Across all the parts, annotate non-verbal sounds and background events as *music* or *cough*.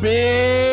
Big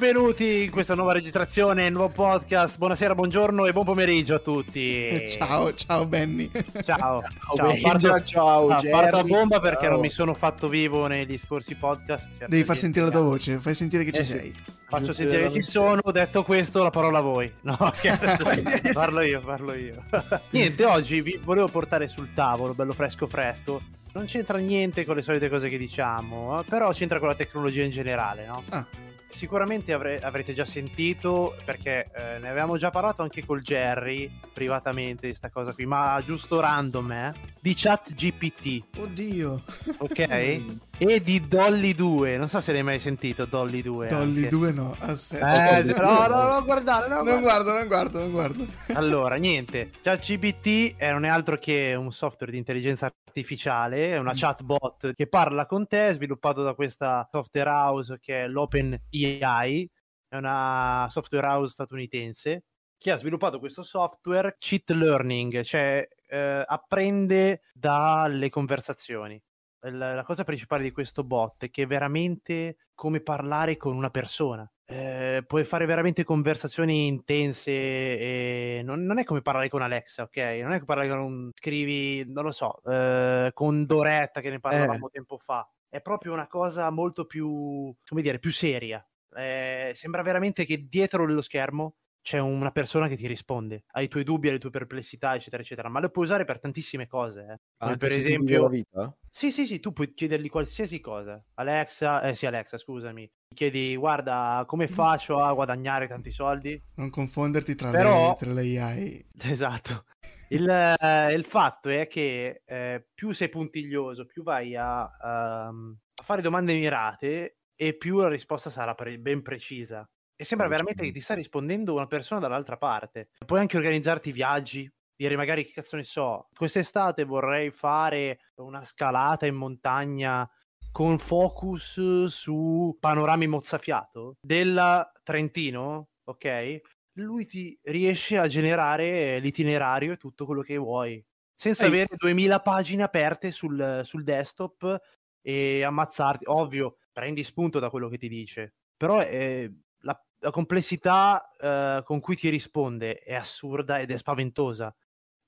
Benvenuti in questa nuova registrazione, nuovo podcast. Buonasera, buongiorno e buon pomeriggio a tutti. *laughs* Ciao, ciao Benny. Ciao, *laughs* Ciao, ciao. Benja, Parto, ciao, ah, Jerry, parto a bomba perché ciao. non mi sono fatto vivo negli scorsi podcast. Certo Devi far sentire la tua voce, fai sentire che ci Eh sì. sei. Faccio Giusto sentire che ci sono, detto questo la parola a voi. No, *laughs* scherzo, parlo io, parlo io. Niente, oggi vi volevo portare sul tavolo, bello fresco fresco. Non c'entra niente con le solite cose che diciamo, però c'entra con la tecnologia in generale, no? Ah. Sicuramente avre- avrete già sentito, perché eh, ne avevamo già parlato anche col Jerry privatamente di sta cosa qui, ma giusto random, eh? Di chat GPT, Oddio, ok? *laughs* e di Dolly 2, non so se l'hai mai sentito Dolly 2. Dolly anche. 2 no, aspetta. Eh, no, no, no, guardare, no, Non guarda. guardo, non guardo, non guardo. Allora, niente, ChatGPT è non è altro che un software di intelligenza artificiale, è una Mm. chatbot che parla con te, sviluppato da questa software house che è l'Open AI, è una software house statunitense che ha sviluppato questo software cheat learning, cioè eh, apprende dalle conversazioni. Il- La cosa principale di questo bot è che è veramente come parlare con una persona. Eh, puoi fare veramente conversazioni intense e non, non è come parlare con Alexa, ok? Non è come parlare con un scrivi, non lo so, eh, con Doretta che ne parlavamo tempo fa. È proprio una cosa molto più, come dire, più seria. Eh, sembra veramente che dietro lo schermo c'è una persona che ti risponde ai tuoi dubbi, alle tue perplessità, eccetera, eccetera. Ma lo puoi usare per tantissime cose. eh. Per esempio, la vita? Sì, sì, sì, tu puoi chiedergli qualsiasi cosa. Alexa, eh sì, Alexa, scusami. Mi chiedi, guarda, come faccio a guadagnare tanti soldi? Non confonderti tra, Però- le, tra le AI. *laughs* Esatto. Il, eh, il fatto è che eh, più sei puntiglioso, più vai a, ehm, a fare domande mirate e più la risposta sarà pre- ben precisa. E sembra veramente che ti sta rispondendo una persona dall'altra parte. Puoi anche organizzarti viaggi, dire magari che cazzo ne so, quest'estate vorrei fare una scalata in montagna con focus su panorami mozzafiato del Trentino, ok? Lui ti riesce a generare l'itinerario e tutto quello che vuoi, senza Ehi. avere 2000 pagine aperte sul, sul desktop e ammazzarti. Ovvio, prendi spunto da quello che ti dice, però eh, la, la complessità eh, con cui ti risponde è assurda ed è spaventosa.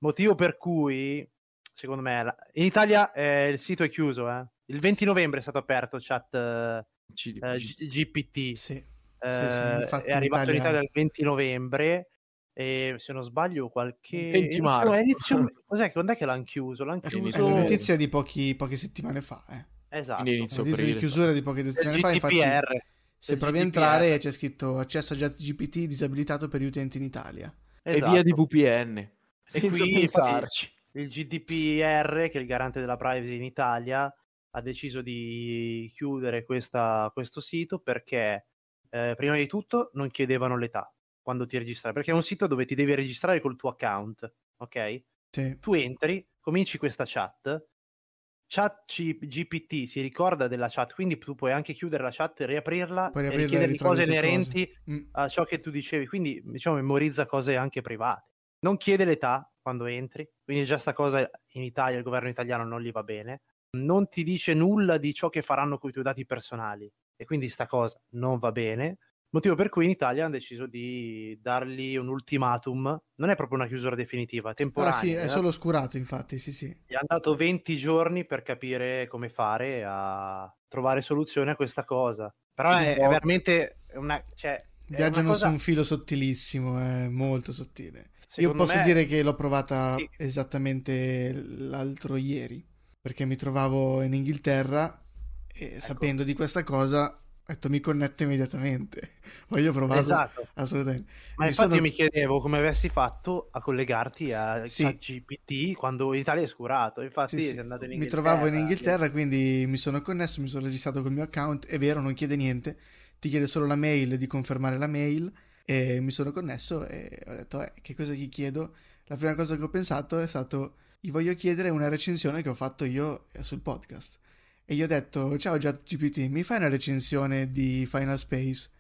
Motivo per cui, secondo me, la- in Italia eh, il sito è chiuso. eh. Il 20 novembre è stato aperto chat eh, G- GPT. Sì. Eh, sì, infatti è in arrivato in Italia- Italia il 20 novembre. E se non sbaglio, qualche 20 inizio- marzo. inizio- cos'è, quando è che l'hanno chiuso? L'hanno È chiuso. una notizia di pochi, poche settimane fa. Eh. Esatto. Inizio Notizia di chiusura di poche settimane fa. Infatti, se provi a entrare c'è scritto accesso a ChatGPT disabilitato per gli utenti in Italia. E via di Esatto. VPN. Senza qui, pensarci. il GDPR, che è il garante della privacy in Italia, ha deciso di chiudere questa- questo sito perché, eh, prima di tutto, non chiedevano l'età quando ti registrai, perché è un sito dove ti devi registrare col tuo account, ok? Sì. Tu entri, cominci questa chat, chat GPT si ricorda della chat, quindi tu puoi anche chiudere la chat, riaprirla Puoi e riaprirla e richiedergli ritrovi cose inerenti Mm. a ciò che tu dicevi, quindi diciamo memorizza cose anche private. Non chiede l'età quando entri, quindi già sta cosa in Italia il governo italiano non gli va bene. Non ti dice nulla di ciò che faranno con i tuoi dati personali e quindi sta cosa non va bene. Motivo per cui in Italia hanno deciso di dargli un ultimatum, non è proprio una chiusura definitiva, è Ah temporanea. sì, è eh. solo oscurato infatti, sì sì. Gli hanno dato 20 giorni per capire come fare a trovare soluzione a questa cosa. Però è, è veramente una... Cioè, Viaggiano cosa, su un filo sottilissimo, è molto sottile. Io secondo posso me- dire che l'ho provata Sì. esattamente l'altro ieri, perché mi trovavo in Inghilterra e Ecco. sapendo di questa cosa ho detto mi connetto immediatamente. *laughs* Voglio provarlo Esatto. assolutamente. Ma Mi infatti sono- io mi chiedevo come avessi fatto a collegarti a Sì. GPT quando l'Italia è scurato. Infatti Sì, sì. in Mi trovavo in Inghilterra, quindi mi sono connesso, mi sono registrato col mio account. È vero, non chiede niente, ti chiede solo la mail di confermare la mail. E mi sono connesso e ho detto, eh, che cosa gli chiedo? La prima cosa che ho pensato è stato, gli voglio chiedere una recensione che ho fatto io eh, sul podcast. E gli ho detto, ciao GPT, mi fai una recensione di Final Space?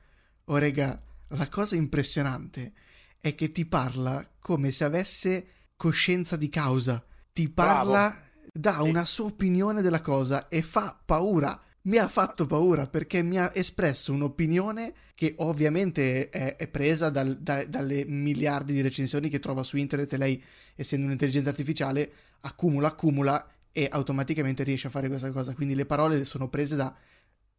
Oh regà, la cosa impressionante è che ti parla come se avesse coscienza di causa. Ti parla, dà Sì. una sua opinione della cosa e fa paura. Mi ha fatto paura perché mi ha espresso un'opinione che ovviamente è, è presa dal, da, dalle miliardi di recensioni che trova su internet e lei, essendo un'intelligenza artificiale, accumula, accumula e automaticamente riesce a fare questa cosa. Quindi le parole sono prese da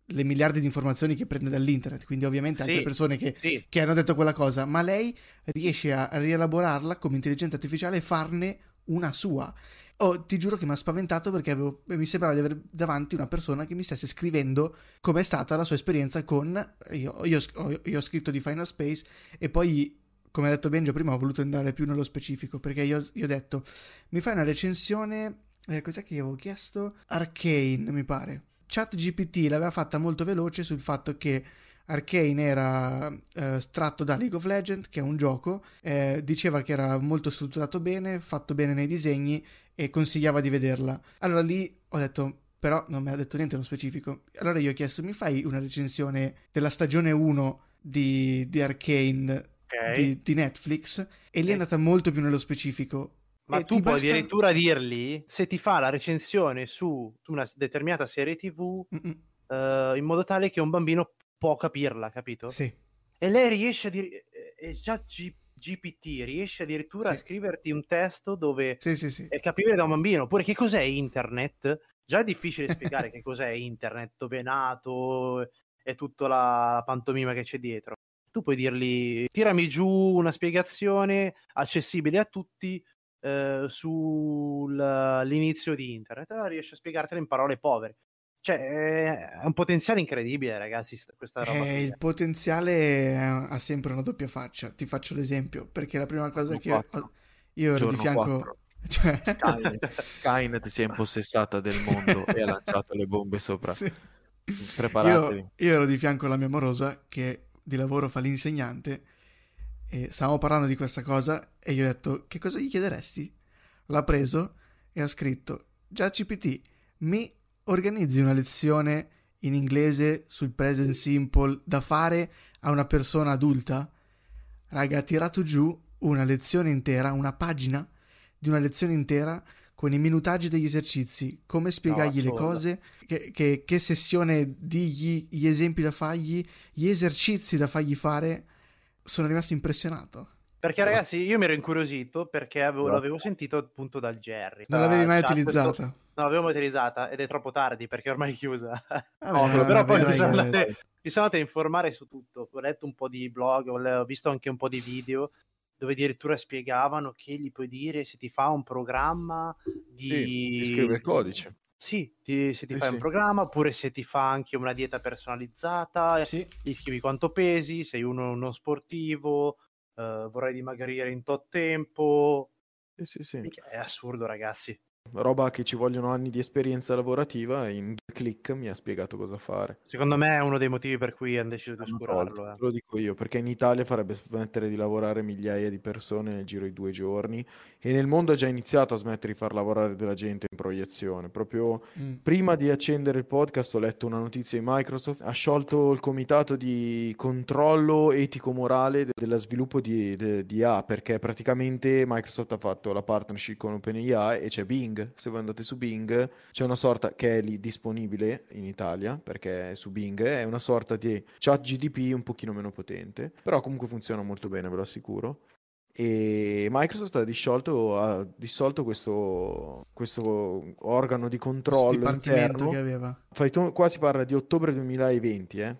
le miliardi di informazioni che prende dall'internet, quindi ovviamente sì, altre persone che, sì. che, hanno detto quella cosa, ma lei riesce a rielaborarla come intelligenza artificiale e farne una sua. Oh, ti giuro che mi ha spaventato perché avevo, mi sembrava di avere davanti una persona che mi stesse scrivendo com'è stata la sua esperienza con... Io, io, io ho scritto di Final Space e poi, come ha detto Benjo prima, ho voluto andare più nello specifico perché io, io ho detto, mi fai una recensione... Eh, cos'è che avevo chiesto? Arcane, mi pare ChatGPT l'aveva fatta molto veloce sul fatto che Arcane era eh, tratto da League of Legends, che è un gioco, eh, diceva che era molto strutturato bene, fatto bene nei disegni e consigliava di vederla. Allora lì ho detto, però non mi ha detto niente nello specifico. Allora io ho chiesto, mi fai una recensione della stagione 1 di, di Arcane okay. di, di, Netflix? E lì è andata molto più nello specifico. Ma tu puoi basta... addirittura dirgli se ti fa la recensione su, su una determinata serie TV uh, in modo tale che un bambino può capirla, capito? Sì. E lei riesce a dire, e già G- GPT riesce addirittura sì. a scriverti un testo dove sì, sì, è capibile da un bambino. Oppure che cos'è internet? Già è difficile spiegare che cos'è internet, dove è nato e tutta la pantomima che c'è dietro. Tu puoi dirgli, tirami giù una spiegazione accessibile a tutti eh, sull'inizio di internet, allora riesce a spiegartela in parole povere. Cioè, è un potenziale incredibile, ragazzi, questa roba. Eh, il potenziale ha sempre una doppia faccia. Ti faccio l'esempio, perché la prima cosa che ho, io ero di fianco... *laughs* Cioè... Skynet. Skynet si è *laughs* impossessata del mondo e ha lanciato le bombe sopra. Sì. Preparatevi. Io, io ero di fianco alla mia morosa che di lavoro fa l'insegnante e stavamo parlando di questa cosa e io ho detto che cosa gli chiederesti? L'ha preso e ha scritto già CPT mi organizzi una lezione in inglese sul present simple da fare a una persona adulta? Raga, ha tirato giù una lezione intera, una pagina di una lezione intera con i minutaggi degli esercizi, come spiegargli no, le cose, che, che, che, sessione digli, gli esempi da fargli, gli esercizi da fargli fare sono rimasto impressionato. Perché ragazzi, io mi ero incuriosito perché avevo, no. l'avevo sentito appunto dal Jerry. Non l'avevi mai utilizzata? Questo... Non l'avevo mai utilizzata ed è troppo tardi perché ormai è *laughs* chiusa. Ah, no, però poi mi sono, andate, mi sono andate a informare su tutto. Ho letto un po' di blog, ho visto anche un po' di video dove addirittura spiegavano che gli puoi dire se ti fa un programma di... Sì, scrive il codice. Sì, ti, se ti sì, fai sì. un programma, oppure se ti fa anche una dieta personalizzata, sì. gli scrivi quanto pesi, sei uno non sportivo, uh, vorrei dimagrire in tot tempo. Sì, sì, sì. È assurdo, ragazzi roba che ci vogliono anni di esperienza lavorativa e in due clic mi ha spiegato cosa fare. Secondo me è uno dei motivi per cui hanno deciso di oscurarlo. Eh. Lo dico io, perché in Italia farebbe smettere di lavorare migliaia di persone nel giro di due giorni e nel mondo ha già iniziato a smettere di far lavorare della gente in proiezione. Proprio mm. prima di accendere il podcast ho letto una notizia di Microsoft, ha sciolto il comitato di controllo etico-morale dello sviluppo di, di, di A perché praticamente Microsoft ha fatto la partnership con OpenAI e c'è Bing se voi andate su Bing, c'è una sorta che è lì disponibile in Italia, perché su Bing è una sorta di chat GDP un pochino meno potente, però comunque funziona molto bene, ve lo assicuro. E Microsoft ha disciolto, ha dissolto questo, questo organo di controllo interno. che aveva. Qua si parla di ottobre 2020, eh?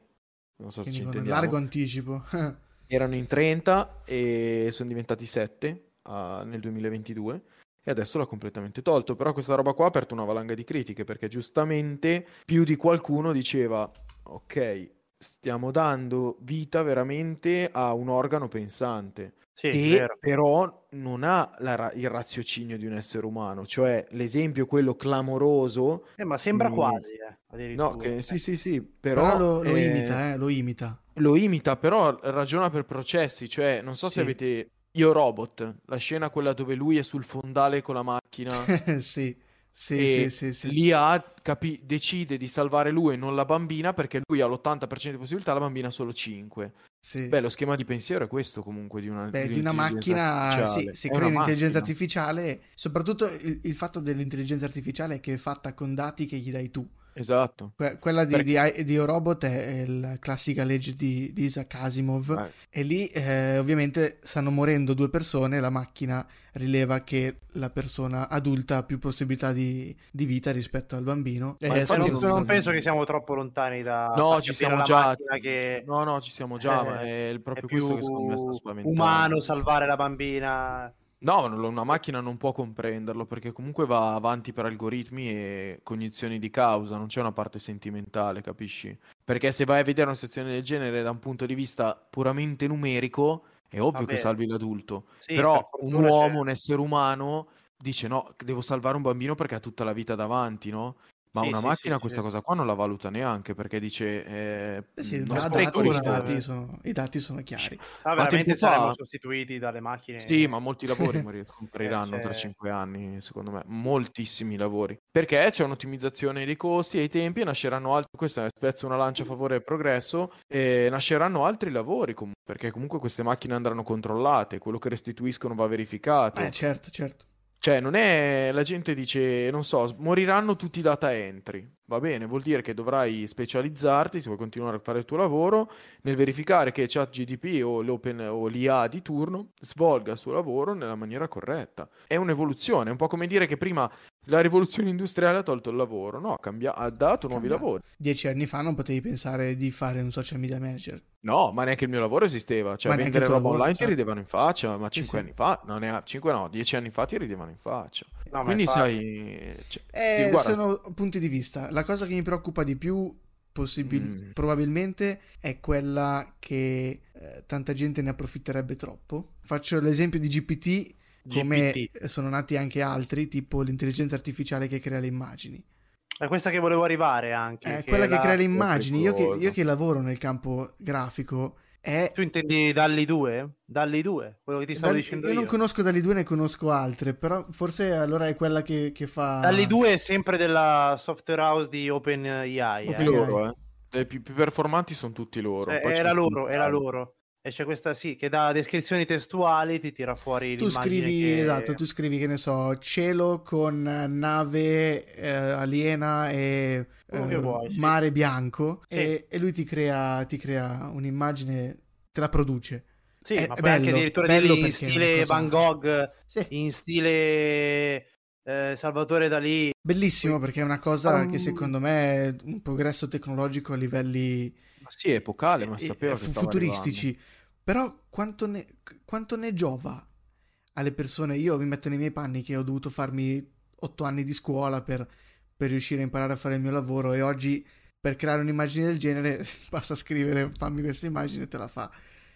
Non so Quindi se ci intendiamo. largo anticipo. *laughs* Erano in 30 e sono diventati 7 uh, ah, nel 2022 e adesso l'ha completamente tolto. Però questa roba qua ha aperto una valanga di critiche perché giustamente più di qualcuno diceva ok, stiamo dando vita veramente a un organo pensante. Sì, che però non ha la, il raziocinio di un essere umano, cioè l'esempio quello clamoroso. Eh, ma sembra mh, quasi, eh, No, che, sì, sì, sì, però, però lo, lo eh, imita, eh, lo imita. Lo imita, però ragiona per processi, cioè non so se sì. avete io Robot, la scena quella dove lui è sul fondale con la macchina. *laughs* sì. Sì, sì, sì, sì, Lì ha, capi- decide di salvare lui e non la bambina perché lui ha l'80% di possibilità, la bambina solo 5. Sì. Beh, lo schema di pensiero è questo comunque di una, Beh, di una macchina, sì, si crea un'intelligenza artificiale, soprattutto il, il, fatto dell'intelligenza artificiale è che è fatta con dati che gli dai tu. Esatto. Que- quella di, Perché... di, di Robot è la classica legge di, di Isaac Asimov eh. e lì eh, ovviamente stanno morendo due persone la macchina rileva che la persona adulta ha più possibilità di, di vita rispetto al bambino. Ma eh, non, non penso che siamo troppo lontani da... No, ci siamo già... Che... No, no, ci siamo già, è, è proprio è questo che secondo me sta spaventando. umano salvare la bambina No, una macchina non può comprenderlo perché comunque va avanti per algoritmi e cognizioni di causa, non c'è una parte sentimentale, capisci? Perché se vai a vedere una situazione del genere da un punto di vista puramente numerico, è ovvio Vabbè. che salvi l'adulto. Sì, Però un uomo, c'è. un essere umano, dice no, devo salvare un bambino perché ha tutta la vita davanti, no? Ma sì, una sì, macchina sì, questa cosa qua non la valuta neanche perché dice... Eh, eh sì, non dati, i, dati sono, i dati sono chiari. Ah, veramente saremo fa... sostituiti dalle macchine. Sì, ma molti lavori *laughs* scompariranno eh, tra cinque anni, secondo me. Moltissimi lavori. Perché c'è un'ottimizzazione dei costi e dei tempi e nasceranno altri... Questa è spezzo una lancia a favore del progresso e nasceranno altri lavori comunque, perché comunque queste macchine andranno controllate, quello che restituiscono va verificato. Eh, certo, certo. Cioè, non è. La gente dice, non so, moriranno tutti i data entry. Va bene, vuol dire che dovrai specializzarti, se vuoi continuare a fare il tuo lavoro, nel verificare che ChatGDP o, o l'IA di turno svolga il suo lavoro nella maniera corretta. È un'evoluzione, è un po' come dire che prima la rivoluzione industriale ha tolto il lavoro, no, cambia- ha dato nuovi lavori. Dieci anni fa non potevi pensare di fare un social media manager. No, ma neanche il mio lavoro esisteva. Cioè, ma vendere roba online certo. ti ridevano in faccia, ma cinque sì, anni fa, non è, cinque no, dieci anni fa ti ridevano in faccia. No, Quindi sai... Cioè, eh, guarda... Sono punti di vista. La cosa che mi preoccupa di più possibil- mm. probabilmente è quella che eh, tanta gente ne approfitterebbe troppo. Faccio l'esempio di GPT come GPT. sono nati anche altri, tipo l'intelligenza artificiale che crea le immagini. È questa che volevo arrivare anche. È che quella che crea le immagini. Io che, io che, lavoro nel campo grafico. È... Tu intendi Dalli 2? Dalli 2? Quello che ti stavo Dalli... dicendo io. Io non conosco Dalli 2, ne conosco altre, però forse allora è quella che, che fa... Dalli 2 è sempre della software house di OpenAI. Open eh. loro, eh. I più, più performanti sono tutti loro. Cioè, era loro, era loro. E c'è questa sì, che da descrizioni testuali ti tira fuori tu scrivi, che... esatto, tu scrivi che ne so, cielo con nave eh, aliena e eh, vuoi, mare sì. bianco sì. E, e, lui ti crea, ti crea un'immagine, te la produce. Sì, è, ma poi bello, anche addirittura in stile cosa... Van Gogh, sì. in stile eh, Salvatore Dalì. Bellissimo perché è una cosa um... che secondo me è un progresso tecnologico a livelli sì, è epocale, ma sapeva che futuristici. Però quanto ne, quanto ne giova alle persone? Io mi metto nei miei panni che ho dovuto farmi otto anni di scuola per, per riuscire a imparare a fare il mio lavoro e oggi per creare un'immagine del genere *laughs* basta scrivere fammi questa immagine e te la fa.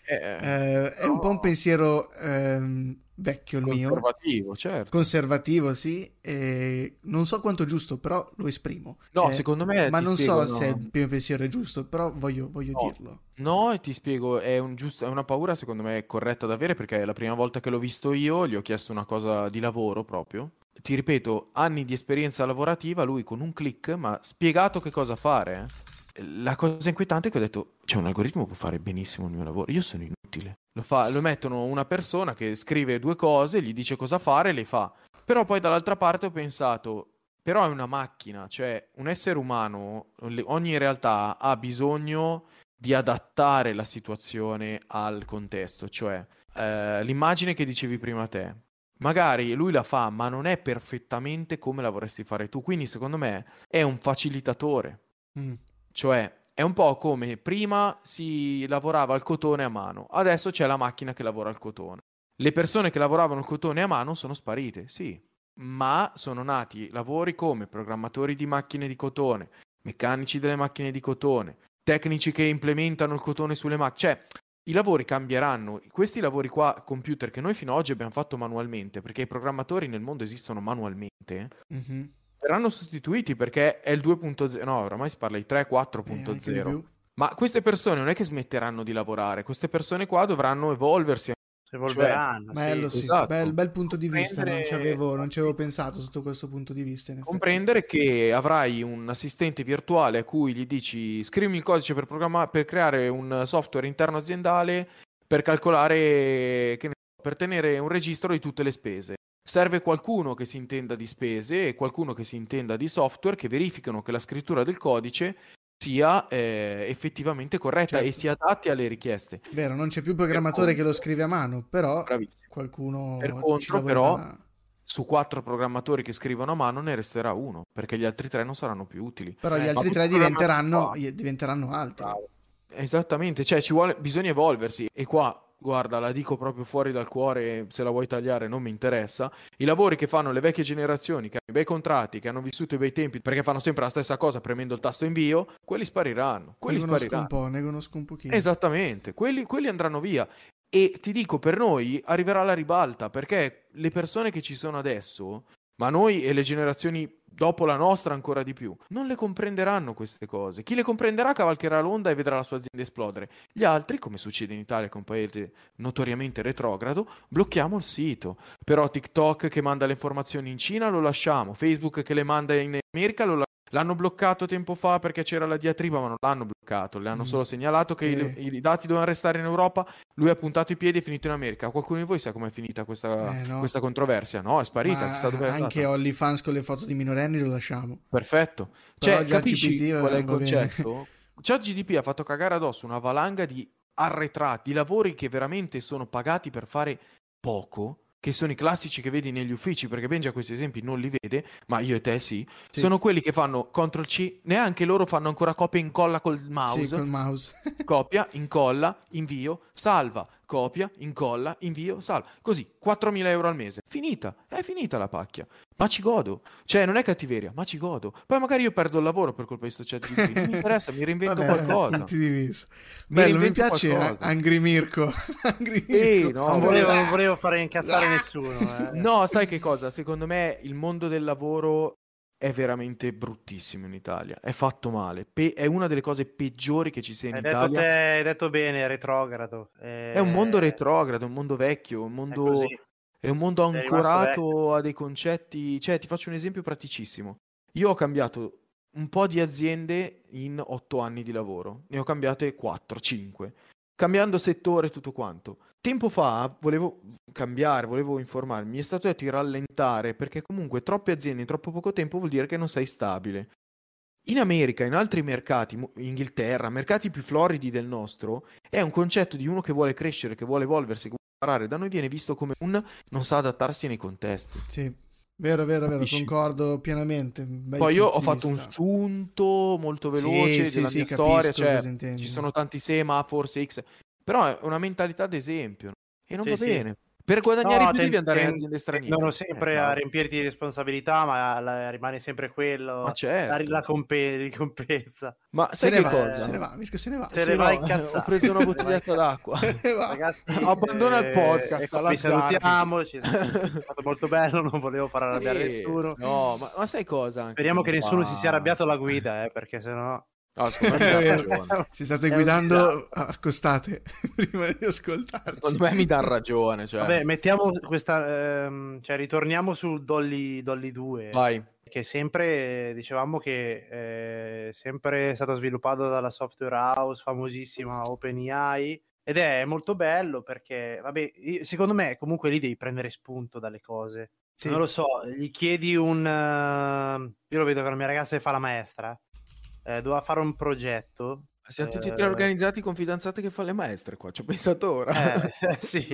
Eh, eh, è un po' un pensiero ehm, vecchio il mio. Conservativo, certo. Conservativo, sì. E non so quanto giusto, però lo esprimo. No, eh, secondo me... Ma non spiego, so no. se il mio pensiero è giusto, però voglio, voglio no. dirlo. No, e ti spiego, è, un giusto, è una paura secondo me corretta da avere perché è la prima volta che l'ho visto io, gli ho chiesto una cosa di lavoro proprio. Ti ripeto, anni di esperienza lavorativa, lui con un click mi ha spiegato che cosa fare. La cosa inquietante è che ho detto, c'è un algoritmo che può fare benissimo il mio lavoro, io sono inutile. Lo, fa, lo mettono una persona che scrive due cose, gli dice cosa fare le fa. Però poi dall'altra parte ho pensato, però è una macchina, cioè un essere umano, ogni realtà ha bisogno di adattare la situazione al contesto, cioè eh, l'immagine che dicevi prima te. Magari lui la fa, ma non è perfettamente come la vorresti fare tu. Quindi, secondo me, è un facilitatore. Mm. Cioè, è un po' come prima si lavorava al cotone a mano, adesso c'è la macchina che lavora al cotone. Le persone che lavoravano il cotone a mano sono sparite, sì, ma sono nati lavori come programmatori di macchine di cotone, meccanici delle macchine di cotone, tecnici che implementano il cotone sulle macchine. Cioè, i lavori cambieranno. Questi lavori qua, computer, che noi fino ad oggi abbiamo fatto manualmente, perché i programmatori nel mondo esistono manualmente, mm-hmm verranno sostituiti perché è il 2.0, no, oramai si parla di 3, 4.0. Ma queste persone non è che smetteranno di lavorare, queste persone qua dovranno evolversi. Evolveranno. Cioè, bello, sì. Esatto. Bel, bel, punto di vista, non ci, avevo, non ci avevo pensato sotto questo punto di vista. Comprendere che avrai un assistente virtuale a cui gli dici scrivimi il codice per, per creare un software interno aziendale per calcolare, per tenere un registro di tutte le spese serve qualcuno che si intenda di spese e qualcuno che si intenda di software che verificano che la scrittura del codice sia eh, effettivamente corretta certo. e si adatti alle richieste. Vero, non c'è più programmatore contro, che lo scrive a mano, però bravissimo. qualcuno per contro però su quattro programmatori che scrivono a mano ne resterà uno, perché gli altri tre non saranno più utili. Però eh, gli altri tre diventeranno, diventeranno altri. Bravo. Esattamente, cioè ci vuole, bisogna evolversi e qua guarda, la dico proprio fuori dal cuore, se la vuoi tagliare non mi interessa. I lavori che fanno le vecchie generazioni, che hanno i bei contratti, che hanno vissuto i bei tempi, perché fanno sempre la stessa cosa premendo il tasto invio, quelli spariranno. Quelli ne spariranno. un po', ne conosco un pochino. Esattamente, quelli, quelli andranno via. E ti dico, per noi arriverà la ribalta, perché le persone che ci sono adesso, ma noi e le generazioni dopo la nostra ancora di più, non le comprenderanno queste cose. Chi le comprenderà cavalcherà l'onda e vedrà la sua azienda esplodere. Gli altri, come succede in Italia con un paese notoriamente retrogrado, blocchiamo il sito. Però TikTok che manda le informazioni in Cina lo lasciamo, Facebook che le manda in America lo lasciamo. L'hanno bloccato tempo fa perché c'era la diatriba, ma non l'hanno bloccato. Le hanno mm. solo segnalato che sì. i, i, dati dovevano restare in Europa. Lui ha puntato i piedi e è finito in America. Qualcuno di voi sa com'è finita questa, eh, no. questa controversia? No, è sparita. È anche OnlyFans con le foto di minorenni lo lasciamo. Perfetto. Però cioè, capisci GPT, qual è il concetto? ChatGDP ha fatto cagare addosso una valanga di arretrati, di lavori che veramente sono pagati per fare poco che sono i classici che vedi negli uffici, perché Benja questi esempi non li vede, ma io e te sì, sì. sono quelli che fanno CTRL C, neanche loro fanno ancora copia e incolla col mouse. Sì, col mouse. copia, incolla, invio, salva, copia, incolla, invio, salva. Così, 4.000 euro al mese. Finita, è finita la pacchia. Ma ci godo. Cioè, non è cattiveria, ma ci godo. Poi magari io perdo il lavoro per colpa di sto chat Non mi interessa, mi reinvento Vabbè, qualcosa. Mi Bello, mi piace qualcosa. Angry Mirko. *laughs* Angry Mirko. no, non, volevo, non, volevo, fare incazzare *laughs* nessuno. Eh. No, sai che cosa? Secondo me il mondo del lavoro è veramente bruttissimo in Italia. È fatto male. Pe- è una delle cose peggiori che ci sia in hai Italia. Detto te, hai detto bene, è retrogrado. È... è... un mondo retrogrado, un mondo vecchio, un mondo... È, è un mondo ancorato a dei concetti. Cioè, ti faccio un esempio praticissimo. Io ho cambiato un po' di aziende in otto anni di lavoro. Ne ho cambiate 4, 5 cambiando settore tutto quanto. Tempo fa volevo cambiare, volevo informarmi, mi è stato detto di rallentare perché comunque troppe aziende in troppo poco tempo vuol dire che non sei stabile. In America, in altri mercati, in Inghilterra, mercati più floridi del nostro, è un concetto di uno che vuole crescere, che vuole evolversi, che vuole imparare. Da noi viene visto come un non sa adattarsi nei contesti. Sì, Vero, vero, vero, Capisci? concordo pienamente. Poi io ho fatto un sunto molto veloce sì, della sì, mia sì, storia, cioè ci sono tanti se, ma forse X, però è una mentalità d'esempio e non va bene. Per guadagnare no, più devi andare in aziende straniere. Non sempre eh, a riempirti di responsabilità, ma la, rimane sempre quello. Ma certo. La, la compe- ricompensa. Ma sai che va, cosa? Se ne va, Mirko, se ne va. Se, *laughs* se ne va incazzato. Ho preso una bottiglietta d'acqua. *laughs* Ragazzi, *laughs* abbandona il podcast. Ecco, salutiamo. Ci è stato molto bello. Non volevo far arrabbiare sì. nessuno. No, ma, ma, sai cosa? Speriamo che nessuno si sia arrabbiato alla guida, eh, perché sennò. No. Si state guidando, accostate *laughs* prima di ascoltarci. Secondo me mi dà ragione. Cioè. Vabbè, mettiamo questa. Ehm, cioè, ritorniamo sul Dolly, Dolly 2. Vai. Che sempre dicevamo che è sempre stato sviluppato dalla software house famosissima OpenAI. Ed è molto bello perché, vabbè, secondo me comunque lì devi prendere spunto dalle cose. Sì. Non lo so, gli chiedi un. Uh... io lo vedo che la mia ragazza fa la maestra eh, doveva fare un progetto. Siamo tutti e tre eh, organizzati con fidanzate che fa le maestre qua, ci ho pensato ora. Eh *laughs* sì.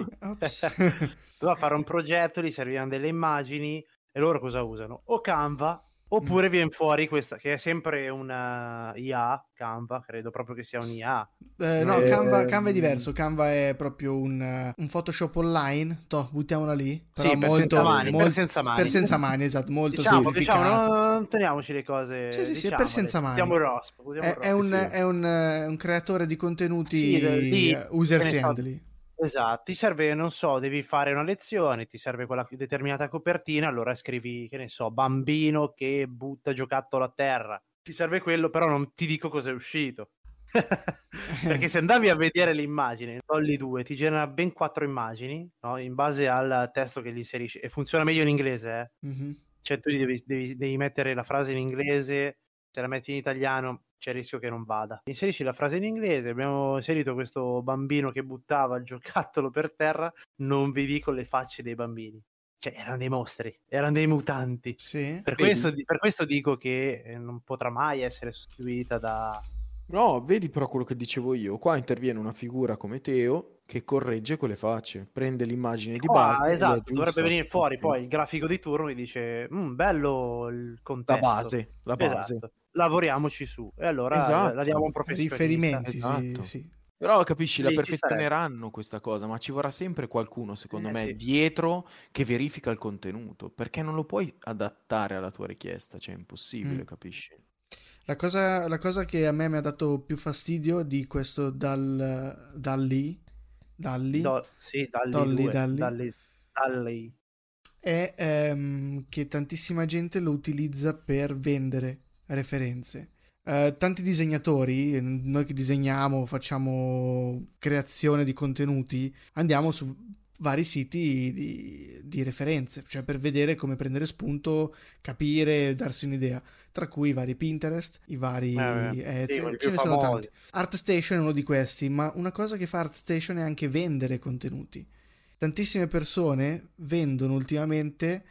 doveva fare un progetto, gli servivano delle immagini e loro cosa usano? O Canva Oppure mm. viene fuori questa, che è sempre una IA, Canva, credo proprio che sia un IA. Eh, no, eh, Canva, Canva, è diverso, Canva è proprio un, un Photoshop online, toh, buttiamola lì. Però sì, per molto, senza mani, molto, per senza mani. Per senza mani, esatto, molto diciamo, diciamo non teniamoci le cose. Sì, sì, sì, è per senza mani. Buttiamo Rosp, è, è, un, sì. è un, un, creatore di contenuti sì, user friendly. Esatto, ti serve, non so, devi fare una lezione, ti serve quella determinata copertina, allora scrivi, che ne so, bambino che butta giocattolo a terra. Ti serve quello, però non ti dico cosa è uscito. *laughs* Perché se andavi a vedere l'immagine, Dolly 2 ti genera ben quattro immagini, no? in base al testo che gli inserisci, e funziona meglio in inglese, eh? mm-hmm. Cioè tu devi, devi, devi mettere la frase in inglese, se la metti in italiano c'è il rischio che non vada. Inserisci la frase in inglese, abbiamo inserito questo bambino che buttava il giocattolo per terra, non vi dico le facce dei bambini. cioè, erano dei mostri, erano dei mutanti. Sì. Per, questo, per questo, dico che eh, non potrà mai essere sostituita da... No, vedi però quello che dicevo io. Qua interviene una figura come Teo che corregge quelle facce, prende l'immagine di Qua, base. Esatto, dovrebbe venire fuori poi il grafico di turno e dice, mm, bello il contesto. La base, la base. Esatto. Lavoriamoci su. E allora esatto. la diamo un professionista. Riferimenti, esatto. sì, sì. Però capisci, la perfezioneranno questa cosa, ma ci vorrà sempre qualcuno, secondo eh, me, sì. dietro che verifica il contenuto, perché non lo puoi adattare alla tua richiesta, cioè è impossibile, mm. capisci? La cosa, la cosa, che a me mi ha dato più fastidio di questo dal, Dalli, Dalli, Do, sì, Dalli, Dolly, due, Dalli, Dalli, Dalli. è ehm, che tantissima gente lo utilizza per vendere referenze. Uh, tanti disegnatori, noi che disegniamo, facciamo creazione di contenuti, andiamo su vari siti di, di, referenze, cioè per vedere come prendere spunto, capire, darsi un'idea, tra cui i vari Pinterest, i vari eh, sì, ce ne sono tanti. ArtStation è uno di questi, ma una cosa che fa ArtStation è anche vendere contenuti. Tantissime persone vendono ultimamente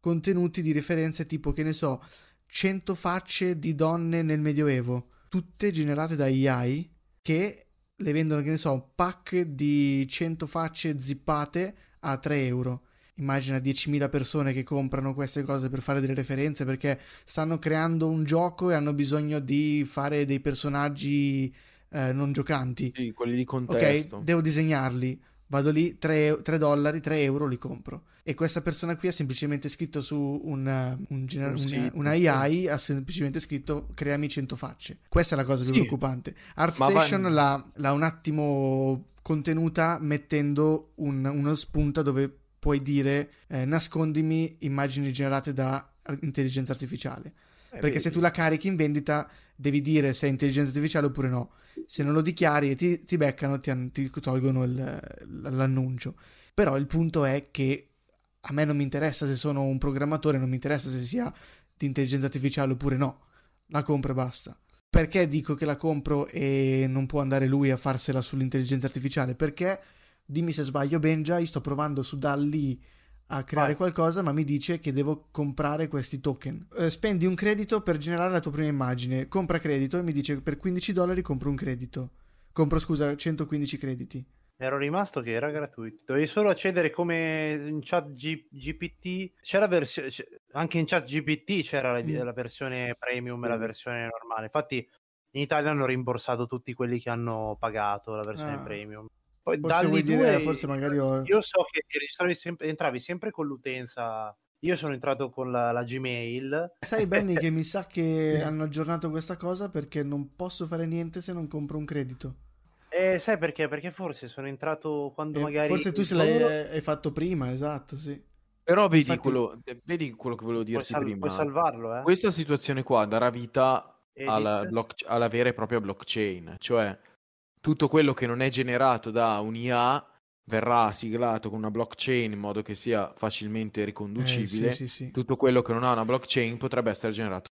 contenuti di referenze tipo, che ne so, 100 facce di donne nel Medioevo, tutte generate da AI che le vendono, che ne so, un pack di 100 facce zippate a 3 euro. Immagina 10.000 persone che comprano queste cose per fare delle referenze perché stanno creando un gioco e hanno bisogno di fare dei personaggi eh, non giocanti. Sì, quelli di contesto. Ok, devo disegnarli. Vado lì, 3, 3 dollari, 3 euro li compro e questa persona qui ha semplicemente scritto su un, un, gener- un una, una AI, ha semplicemente scritto creami 100 facce. Questa è la cosa più sì. preoccupante. ArtStation va... l'ha, l'ha, un attimo contenuta mettendo un, uno spunta dove puoi dire eh, nascondimi immagini generate da intelligenza artificiale. Eh, Perché vedi. se tu la carichi in vendita devi dire se è intelligenza artificiale oppure no. Se non lo dichiari e ti, ti beccano, ti, ti tolgono il, l'annuncio. Però il punto è che a me non mi interessa se sono un programmatore, non mi interessa se sia di intelligenza artificiale oppure no. La compro e basta. Perché dico che la compro e non può andare lui a farsela sull'intelligenza artificiale? Perché, dimmi se sbaglio Benja, io sto provando su Dalli a creare Vai. qualcosa, ma mi dice che devo comprare questi token. Eh, spendi un credito per generare la tua prima immagine, compra credito e mi dice per 15 dollari compro un credito. Compro, scusa, 115 crediti. Ero rimasto che era gratuito. Dovevi solo accedere come in chat G- GPT. C'era versione. Anche in chat GPT c'era la, mm. la versione premium e la versione normale. Infatti, in Italia hanno rimborsato tutti quelli che hanno pagato la versione ah. premium. Poi forse vuoi due, dire, forse magari ho... io so che sempre, entravi sempre con l'utenza. Io sono entrato con la, la Gmail. Sai, Benny, che mi sa che *laughs* hanno aggiornato questa cosa perché non posso fare niente se non compro un credito. Eh, sai perché? Perché forse sono entrato quando eh, magari... Forse tu se l'hai hai fatto prima, esatto, sì. Però vedi, Infatti... quello, vedi quello che volevo dirti puoi sal- prima. Puoi salvarlo, eh? Questa situazione qua darà vita alla, block- alla, vera e propria blockchain, cioè tutto quello che non è generato da un'IA verrà siglato con una blockchain in modo che sia facilmente riconducibile. Eh, sì, sì, sì. Tutto quello che non ha una blockchain potrebbe essere generato.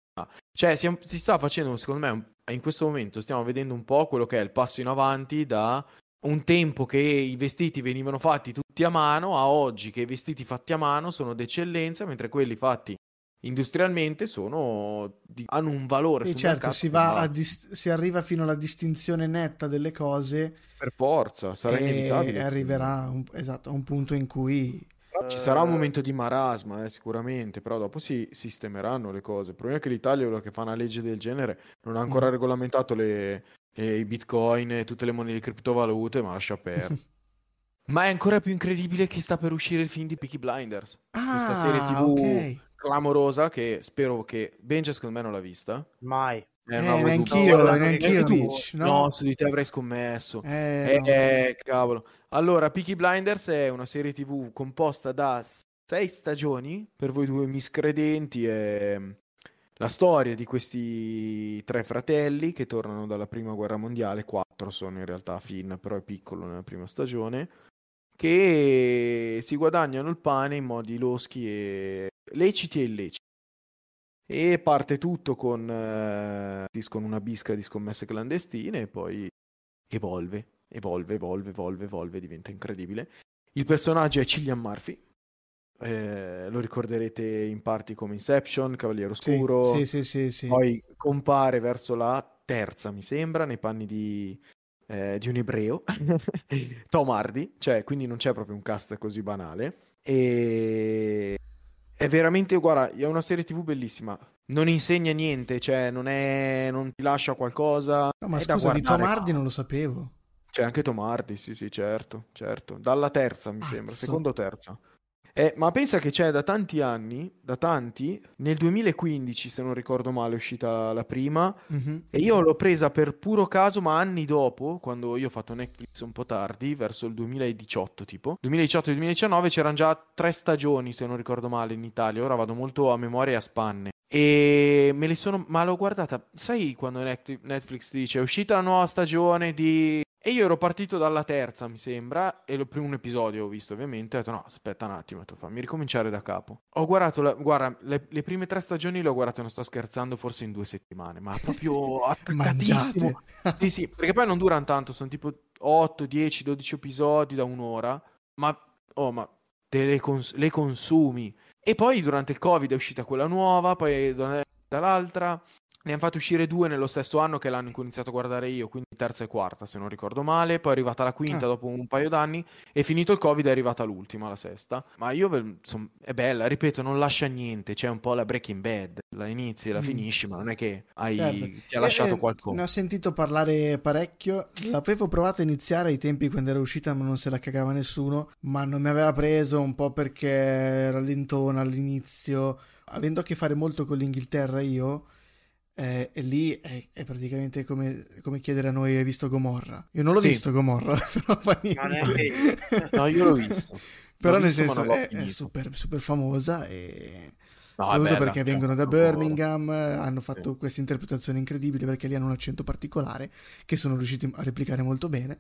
Cioè, si, si sta facendo, secondo me, un in questo momento stiamo vedendo un po' quello che è il passo in avanti da un tempo che i vestiti venivano fatti tutti a mano a oggi che i vestiti fatti a mano sono d'eccellenza, mentre quelli fatti industrialmente sono, hanno un valore. E certo, si, dis- si, arriva fino alla distinzione netta delle cose. Per forza, sarà e inevitabile. Arriverà un, esatto, a un punto in cui ci sarà un momento di marasma, eh, sicuramente, però dopo si sistemeranno le cose. Il problema è che l'Italia, quello che fa una legge del genere, non ha ancora mm. regolamentato le, le, i bitcoin e tutte le monete di criptovalute, ma lascia perdere. *laughs* ma è ancora più incredibile che sta per uscire il film di Peaky Blinders. Ah, questa serie TV okay. Clamorosa che spero che Benja secondo me non l'ha vista. Mai. Eh, eh, neanch'io, no, neanch'io, tu, no? no? su di te avrei scommesso. Eh, eh no. cavolo. Allora, Peaky Blinders è una serie TV composta da sei stagioni, per voi due miscredenti, è la storia di questi tre fratelli che tornano dalla prima guerra mondiale, quattro sono in realtà Finn, però è piccolo nella prima stagione, che si guadagnano il pane in modi loschi e leciti e illeciti. E parte tutto con, eh, con una bisca di scommesse clandestine e poi evolve evolve, evolve, evolve, evolve, diventa incredibile. Il personaggio è Cillian Murphy, eh, lo ricorderete in parti come Inception, Cavaliere Oscuro. Sì, sì, sì, sì, Poi compare verso la terza, mi sembra, nei panni di, eh, di un ebreo, *laughs* Tom Hardy, cioè quindi non c'è proprio un cast così banale. E è veramente, guarda, è una serie tv bellissima. Non insegna niente, cioè non, è, non ti lascia qualcosa. No, ma scusa, di Tom Hardy non lo sapevo. C'è anche Tom Hardy, sì, sì, certo, certo. Dalla terza, mi Azzo. sembra, secondo o terza. Eh, ma pensa che c'è da tanti anni, da tanti, nel 2015 se non ricordo male è uscita la prima mm-hmm. e io l'ho presa per puro caso ma anni dopo, quando io ho fatto Netflix un po' tardi, verso il 2018 tipo, 2018-2019 c'erano già tre stagioni se non ricordo male in Italia, ora vado molto a memoria e a spanne. E me le sono. Ma l'ho guardata. Sai quando Netflix dice è uscita la nuova stagione di e io ero partito dalla terza, mi sembra, e il primo episodio ho visto ovviamente, ho detto no, aspetta un attimo, fammi ricominciare da capo. Ho guardato, la, guarda, le, le, prime tre stagioni le ho guardate, non sto scherzando, forse in due settimane, ma proprio *laughs* attaccatissimo. sì, sì, perché poi non durano tanto, sono tipo 8, 10, 12 episodi da un'ora, ma, oh, ma le, cons- le consumi. E poi durante il Covid è uscita quella nuova, poi dall'altra, ne hanno fatto uscire due nello stesso anno che l'anno in cui ho iniziato a guardare io, quindi terza e quarta se non ricordo male, poi è arrivata la quinta ah. dopo un paio d'anni e finito il covid è arrivata l'ultima, la sesta. Ma io, insomma, è bella, ripeto, non lascia niente, c'è un po' la Breaking Bad, la inizi e la mm. finisci, ma non è che hai, certo. ti ha lasciato eh, qualcosa. Ne ho sentito parlare parecchio, l'avevo provato a iniziare ai tempi quando era uscita ma non se la cagava nessuno, ma non mi aveva preso un po' perché era lentona all'inizio, avendo a che fare molto con l'Inghilterra io eh, e lì è, è praticamente come, come, chiedere a noi hai visto Gomorra? Io non l'ho sì. visto Gomorra *laughs* però fa niente. *laughs* no io l'ho visto. Però l'ho nel visto, senso è, è super, super, famosa e no, soprattutto bella, perché vengono da Birmingham hanno fatto sì. questa interpretazione incredibile perché lì hanno un accento particolare che sono riusciti a replicare molto bene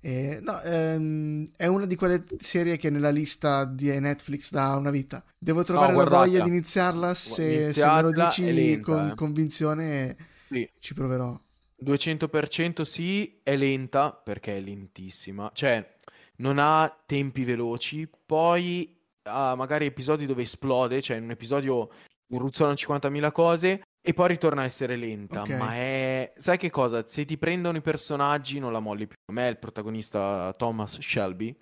eh, no, ehm, è una di quelle serie che nella lista di Netflix da una vita. Devo trovare no, la voglia di iniziarla. Se, se me lo dici lenta, con eh. convinzione, sì. ci proverò. 200% sì, è lenta perché è lentissima. Cioè, non ha tempi veloci. Poi ha magari episodi dove esplode. Cioè, in un episodio ruzzano 50.000 cose e poi ritorna a essere lenta, okay. ma è... Sai che cosa? Se ti prendono i personaggi non la molli più. A me il protagonista Thomas Shelby,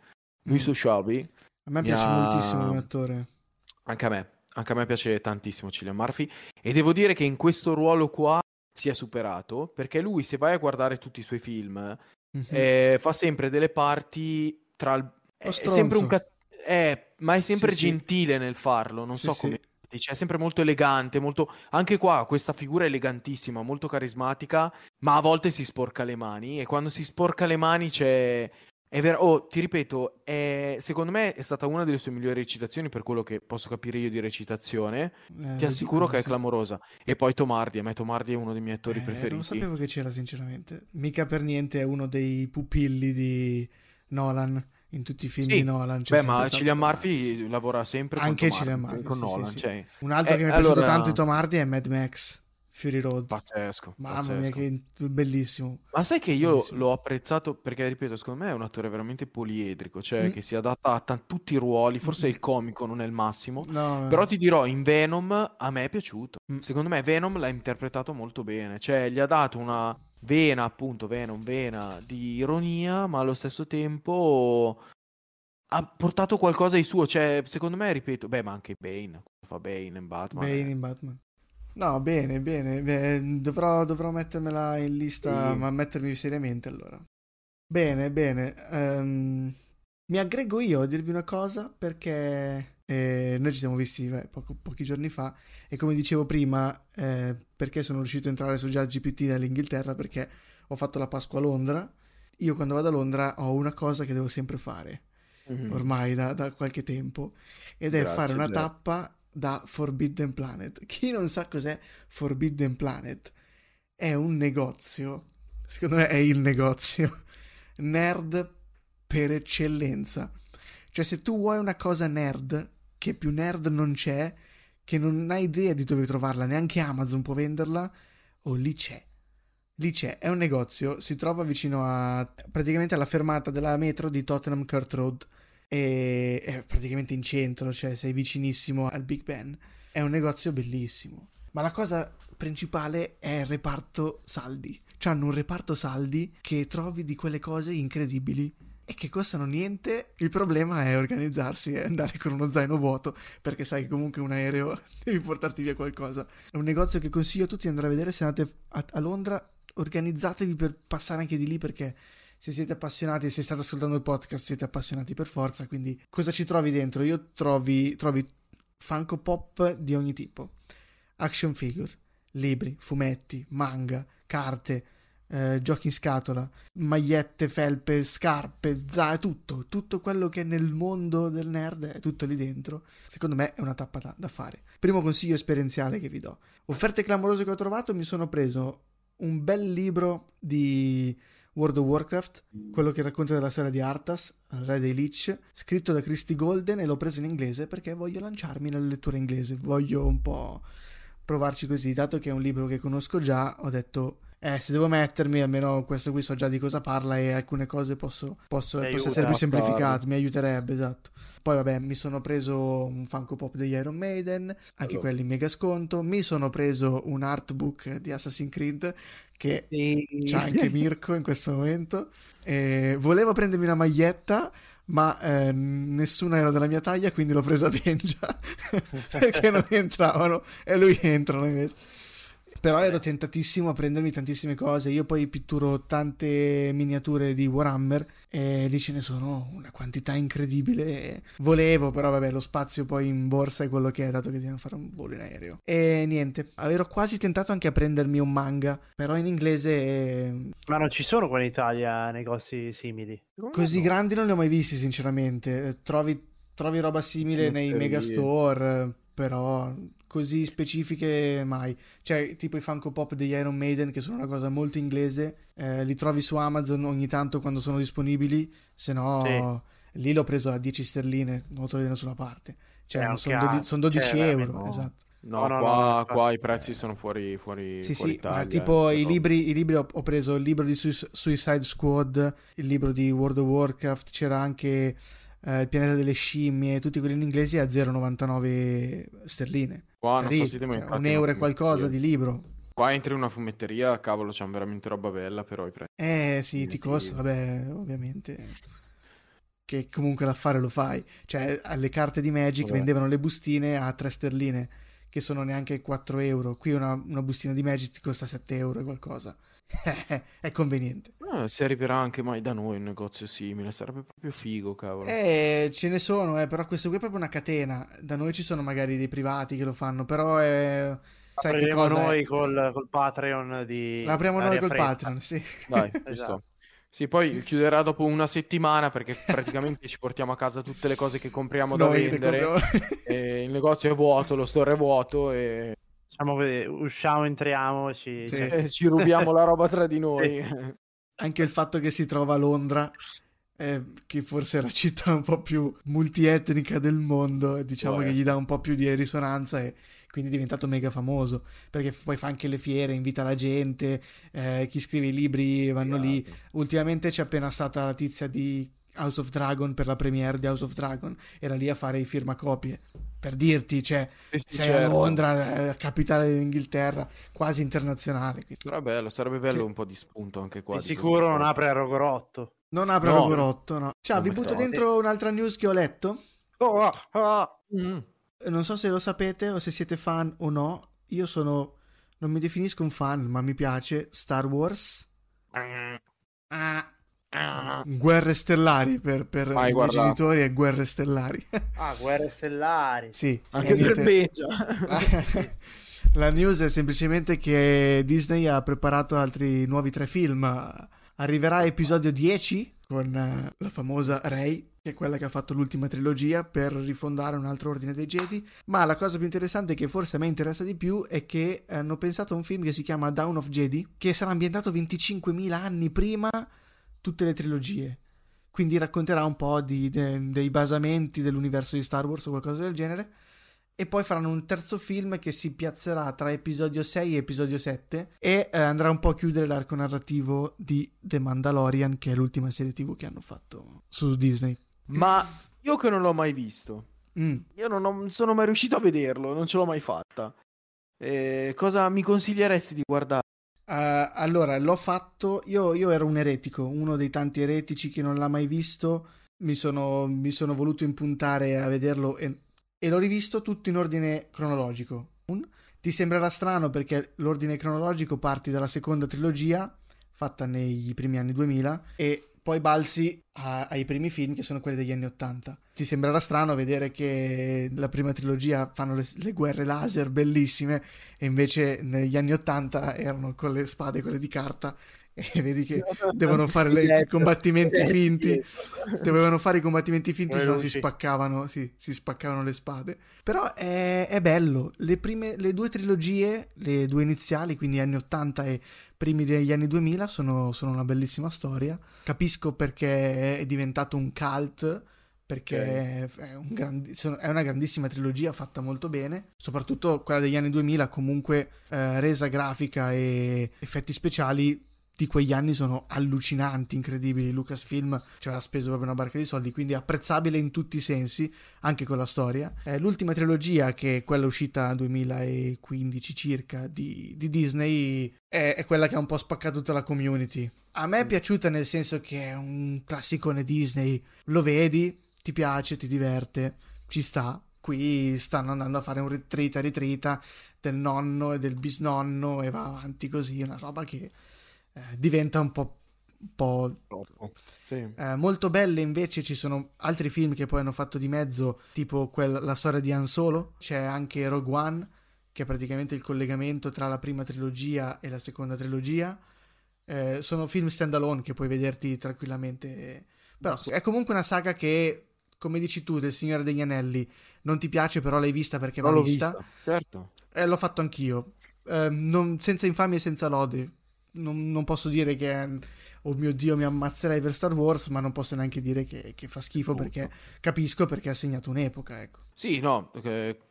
lui mm. su Shelby. A me piace ha... moltissimo come attore. Anche a me, anche a me piace tantissimo Cillian Murphy e devo dire che in questo ruolo qua si è superato perché lui se vai a guardare tutti i suoi film mm-hmm. eh, fa sempre delle parti tra il... È, sempre un... Cat... Eh, ma è sempre sì, gentile sì. nel farlo, non sì, so come cioè, è sempre molto elegante, molto... anche qua questa figura è elegantissima, molto carismatica, ma a volte si sporca le mani e quando si sporca le mani c'è... È vero, oh, ti ripeto, è... secondo me è stata una delle sue migliori recitazioni per quello che posso capire io di recitazione. Eh, ti assicuro che è clamorosa. E poi Tomardi, a me Tomardi è uno dei miei attori eh, preferiti. Non sapevo che c'era, sinceramente. Mica per niente è uno dei pupilli di Nolan in tutti i film sì. di Nolan. Beh, ma Cillian Murphy tanto. lavora sempre Anche con, Cillian Murphy, con sì, Nolan. Sì, cioè... Un altro eh, che mi è allora... piaciuto tanto di Tom Hardy è Mad Max. Fury Road. Pazzesco. Mamma pazzesco. mia, che bellissimo. Ma sai che io bellissimo. l'ho apprezzato perché, ripeto, secondo me è un attore veramente poliedrico, cioè mm. che si adatta a t- tutti i ruoli. Forse mm. il comico non è il massimo. No, però ti dirò, in Venom a me è piaciuto. Mm. Secondo me Venom l'ha interpretato molto bene. Cioè, gli ha dato una vena, appunto, Venom, vena di ironia, ma allo stesso tempo ha portato qualcosa di suo, cioè, secondo me, ripeto, beh, ma anche Bane, fa Bane in Batman. Bane eh. in Batman. No, bene, bene, beh, dovrò, dovrò, mettermela in lista, sì. ma mettermi seriamente allora. Bene, bene. Um, mi aggrego io a dirvi una cosa perché eh, noi ci siamo visti beh, poco, pochi giorni fa e come dicevo prima, eh, perché sono riuscito a entrare su GPT dall'Inghilterra perché ho fatto la Pasqua a Londra. Io quando vado a Londra ho una cosa che devo sempre fare mm-hmm. ormai da, da, qualche tempo ed è Grazie, fare una Jack. tappa da Forbidden Planet. *laughs* Chi non sa cos'è Forbidden Planet è un negozio, secondo me è il negozio nerd per eccellenza. Cioè se tu vuoi una cosa nerd, che più nerd non c'è, che non hai idea di dove trovarla, neanche Amazon può venderla, o oh, lì c'è. Lì c'è, è un negozio, si trova vicino a praticamente alla fermata della metro di Tottenham Court Road e è praticamente in centro, cioè sei vicinissimo al Big Ben. È un negozio bellissimo. Ma la cosa principale è il reparto saldi. Cioè hanno un reparto saldi che trovi di quelle cose incredibili e che costano niente. Il problema è organizzarsi e andare con uno zaino vuoto, perché sai che comunque un aereo *laughs* devi portarti via qualcosa. È un negozio che consiglio a tutti di andare a vedere se andate a, a Londra. Organizzatevi per passare anche di lì perché se siete appassionati se state ascoltando il podcast siete appassionati per forza, quindi cosa ci trovi dentro? Io trovi, trovi Funko Pop di ogni tipo, action figure, libri, fumetti, manga, carte, eh, giochi in scatola, magliette, felpe, scarpe, za, tutto, tutto quello che è nel mondo del nerd è tutto lì dentro. Secondo me è una tappa da, da fare. Primo consiglio esperienziale che vi do. Offerte clamorose che ho trovato, mi sono preso un bel libro di World of Warcraft, quello che racconta della storia di Arthas, re dei Lich, scritto da Christy Golden e l'ho preso in inglese perché voglio lanciarmi nella lettura inglese, voglio un po' provarci così, dato che è un libro che conosco già, ho detto eh, se devo mettermi, almeno questo qui so già di cosa parla e alcune cose posso, posso, posso essere più semplificato, mi aiuterebbe, esatto. Poi vabbè, mi sono preso un Funko Pop degli Iron Maiden, anche allora. quelli in mega sconto, mi sono preso un artbook di Assassin's Creed che sì. c'ha anche Mirko in questo momento. E volevo prendermi una maglietta, ma eh, nessuna era della mia taglia, quindi l'ho presa a Benja *laughs* perché non *laughs* entravano e lui entrano invece. Però ero tentatissimo a prendermi tantissime cose. Io poi pitturo tante miniature di Warhammer e lì ce ne sono una quantità incredibile. Volevo, però vabbè, lo spazio poi in borsa è quello che è, dato che dobbiamo fare un volo in aereo. E niente, ero quasi tentato anche a prendermi un manga, però in inglese... Ma non ci sono qua in Italia negozi simili? Così grandi non li ho mai visti, sinceramente. Trovi, trovi roba simile nei megastore, però così specifiche mai. Cioè, tipo i Funko Pop degli Iron Maiden, che sono una cosa molto inglese, eh, li trovi su Amazon ogni tanto quando sono disponibili, se no sì. lì l'ho preso a 10 sterline, non lo trovi da nessuna parte. Cioè, eh, sono, dodi- son 12 cioè, euro, no. esatto. No, no, qua, no, qua i prezzi sono fuori, fuori, sì, fuori sì, Italia, tipo i libri, i libri ho, ho, preso il libro di Suicide Squad, il libro di World of Warcraft, c'era anche eh, Il pianeta delle scimmie, tutti quelli in inglese a 0,99 sterline. Qua non so se cioè, un euro e qualcosa di libro. Qua entri in una fumetteria, cavolo, c'hanno veramente roba bella, però i prezzi. Eh sì, ti costa, vabbè, ovviamente. Che comunque l'affare lo fai. Cioè, alle carte di Magic vabbè. vendevano le bustine a 3 sterline, che sono neanche 4 euro. Qui una, una bustina di Magic ti costa 7 euro e qualcosa. *laughs* è conveniente. Eh, se arriverà anche mai da noi un negozio simile, sarebbe proprio figo, cavolo. Eh, ce ne sono, eh, però questo qui è proprio una catena. Da noi ci sono magari dei privati che lo fanno, però è... Sai che cosa noi col, col, Patreon di... L'apriamo noi col fredda. Patreon, sì. Dai, *laughs* esatto. Sì, poi chiuderà dopo una settimana perché praticamente ci portiamo a casa tutte le cose che compriamo da Noi vendere. il negozio è vuoto, lo store è vuoto e Diciamo che usciamo, entriamo, ci, sì. cioè, *laughs* ci rubiamo la roba tra di *laughs* noi. Anche il fatto che si trova a Londra, eh, che forse è la città un po' più multietnica del mondo, diciamo che gli dà un po' più di risonanza e quindi è diventato mega famoso perché poi fa anche le fiere, invita la gente, eh, chi scrive i libri vanno esatto. lì. Ultimamente c'è appena stata la tizia di House of Dragon per la premiere di House of Dragon, era lì a fare i firmacopie per dirti, cioè, sì, sei certo. a Londra, eh, capitale d'Inghilterra, quasi internazionale. Quindi. Però bello, sarebbe bello sì. un po' di spunto anche qua. Di sicuro non apre a Rogorotto. Non apre no. a Rogorotto, no. Ciao, vi butto dentro un'altra news che ho letto. Oh, ah, ah. Mm. Non so se lo sapete o se siete fan o no. Io sono, non mi definisco un fan, ma mi piace Star Wars. Ah. Guerre stellari per, per i miei genitori e guerre stellari. *laughs* ah, guerre stellari. Sì, anche per Beggio. *laughs* La news è semplicemente che Disney ha preparato altri nuovi tre film. Arriverà episodio 10 con eh, la famosa Rey, che è quella che ha fatto l'ultima trilogia per rifondare un altro ordine dei Jedi. Ma la cosa più interessante che forse a me interessa di più è che hanno pensato a un film che si chiama Down of Jedi, che sarà ambientato 25.000 anni prima tutte le trilogie. Quindi racconterà un po' di, de, dei basamenti dell'universo di Star Wars o qualcosa del genere. E poi faranno un terzo film che si piazzerà tra episodio 6 e episodio 7 e eh, andrà un po' a chiudere l'arco narrativo di The Mandalorian, che è l'ultima serie TV che hanno fatto su Disney. Ma Io che non l'ho mai visto. Mm. Io non, ho, non, sono mai riuscito a vederlo, non ce l'ho mai fatta. Eh, cosa mi consiglieresti di guardare? Uh, allora, l'ho fatto. Io, io, ero un eretico, uno dei tanti eretici che non l'ha mai visto. Mi sono, mi sono voluto impuntare a vederlo e, e, l'ho rivisto tutto in ordine cronologico. Un, ti sembrerà strano perché l'ordine cronologico parti dalla seconda trilogia, fatta nei primi anni 2000, e poi balzi a, ai primi film che sono quelli degli anni 80. Ti sembrerà strano vedere che la prima trilogia fanno le, le, guerre laser bellissime e invece negli anni 80 erano con le spade, quelle di carta e *laughs* vedi che *laughs* devono fare i combattimenti finti. Dovevano fare i combattimenti finti se no si spaccavano sì, si spaccavano le spade. Però è, è bello. Le, prime, le due trilogie le due iniziali quindi anni 80 e primi degli anni 2000 sono, sono una bellissima storia. Capisco perché è diventato un cult perché okay. è, un grandi, è, una grandissima trilogia fatta molto bene, soprattutto quella degli anni 2000 comunque eh, resa grafica e effetti speciali di quegli anni sono allucinanti, incredibili. Lucasfilm ci aveva speso proprio una barca di soldi, quindi apprezzabile in tutti i sensi, anche con la storia. Eh, l'ultima trilogia, che è quella uscita nel 2015 circa di, di Disney, è, è, quella che ha un po' spaccato tutta la community. A me è piaciuta nel senso che è un classicone Disney, lo vedi, ti piace, ti diverte, ci sta. Qui stanno andando a fare un ritrita ritrita del nonno e del bisnonno e va avanti così, una roba che eh, diventa un po', un po'... Sì. Eh, molto belle invece ci sono altri film che poi hanno fatto di mezzo, tipo quel, la storia di Han Solo, c'è anche Rogue One, che è praticamente il collegamento tra la prima trilogia e la seconda trilogia. Eh, sono film stand alone che puoi vederti tranquillamente. Però è comunque una saga che, come dici tu, del Signore degli Anelli, non ti piace, però l'hai vista perché va vista. vista. Certo. Eh, l'ho fatto anch'io. Eh, non, senza infamia e senza lode non, non, posso dire che oh mio dio mi ammazzerei per Star Wars, ma non posso neanche dire che, che fa schifo Tutto. perché capisco perché ha segnato un'epoca. Ecco. Sì, no,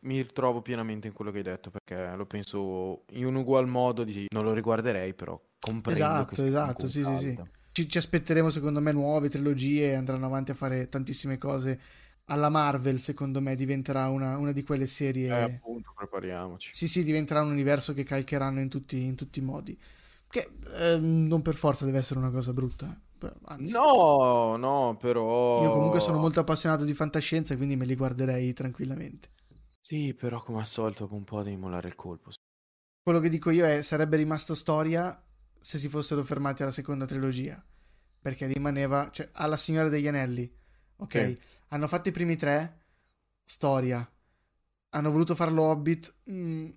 mi ritrovo pienamente in quello che hai detto perché lo penso in un ugual modo, di, non lo riguarderei però comprendo. Esatto, esatto, sì, sì, sì. Ci, ci aspetteremo secondo me nuove trilogie, andranno avanti a fare tantissime cose alla Marvel, secondo me, diventerà una, una, di quelle serie. Eh, appunto, prepariamoci. Sì, sì, diventerà un universo che calcheranno in tutti, in tutti i modi. Che eh, non per forza deve essere una cosa brutta. Anzi, no, no, però. Io comunque sono molto appassionato di fantascienza, quindi me li guarderei tranquillamente. Sì, però come al solito, dopo un po' devi mollare il colpo. Quello che dico io è: sarebbe rimasta storia se si fossero fermati alla seconda trilogia. Perché rimaneva, cioè, alla Signora degli Anelli. Ok, sì. hanno fatto i primi tre, storia. Hanno voluto farlo Hobbit. Mm,